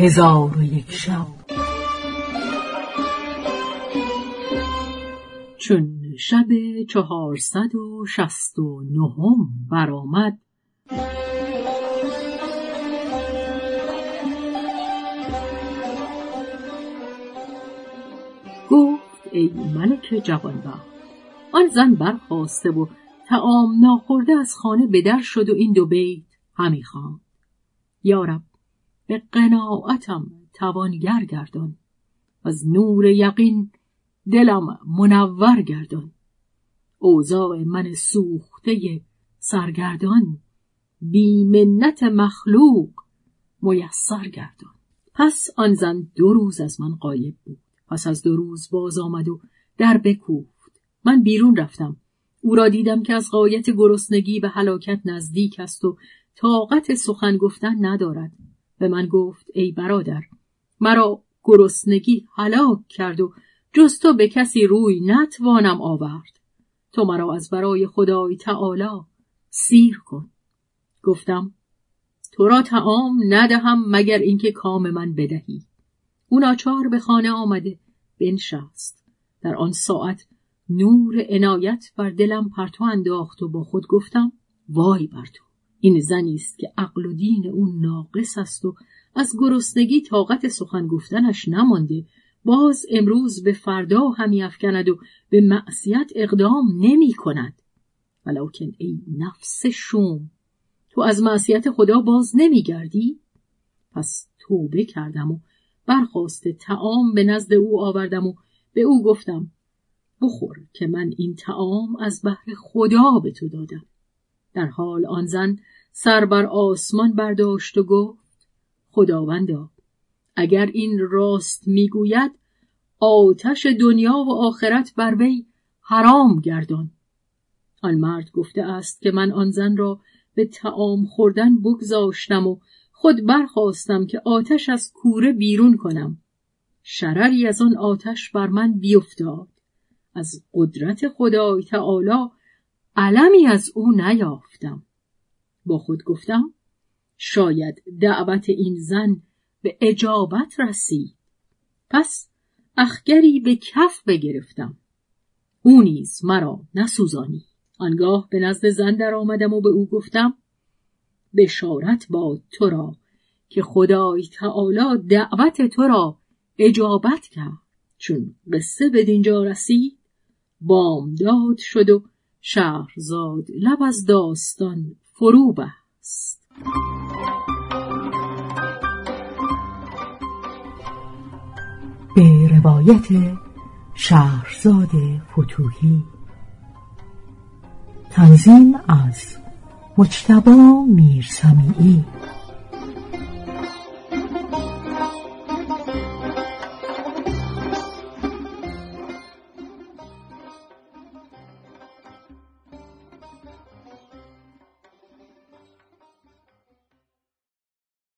هزار و یک شب. چون شب چهارصد و شست و نهم برآمد گفت ای ملک جوانبخت آن زن برخواسته و تعام ناخورده از خانه به در شد و این دو بیت همی خواند. یارب به قناعتم توانگر گردان. از نور یقین دلم منور گردان. اوضاع من سوخته سرگردان بی منت مخلوق میسر گردان. پس آن زن دو روز از من قایب بود. پس از دو روز باز آمد و در بکوفت. من بیرون رفتم. او را دیدم که از قایت گرسنگی به هلاکت نزدیک است و طاقت سخن گفتن ندارد. به من گفت ای برادر مرا گرسنگی هلاک کرد و جز تو به کسی روی نتوانم آورد. تو مرا از برای خدای تعالی سیر کن. گفتم تو را تعام ندهم مگر اینکه کام من بدهی. او ناچار به خانه آمده بنشست. در آن ساعت نور عنایت بر دلم پرتو انداخت و با خود گفتم وای بر تو. این زنی است که عقل و دین او ناقص است و از گرسنگی طاقت سخن گفتنش نمانده. باز امروز به فردا همی افکند و به معصیت اقدام نمی کند. ولکن ای نفس شوم تو از معصیت خدا باز نمی گردی؟ پس توبه کردم و برخواست تعام به نزد او آوردم و به او گفتم بخور که من این تعام از بحر خدا به تو دادم. در حال آن زن سر بر آسمان برداشت و گفت خداوندا اگر این راست می‌گوید آتش دنیا و آخرت بر وی حرام گردان. آن مرد گفته است که من آن زن را به تعام خوردن بگذاشتم و خود برخواستم که آتش از کوره بیرون کنم. شرری از آن آتش بر من بیفتاد. از قدرت خدای تعالی علمی از او نیافتم. با خود گفتم شاید دعوت این زن به اجابت رسید. پس اخگری به کف بگرفتم. او نیز مرا نسوزانی. آنگاه به نزد زن در آمدم و به او گفتم بشارت باد تو را که خدای تعالی دعوت تو را اجابت کرد. چون قصه به دینجا رسید بامداد شد و شهرزاد لب از داستان فرو بست. به روایت شهرزاد فتوهی تنظیم از مجتبا میرسمیعی.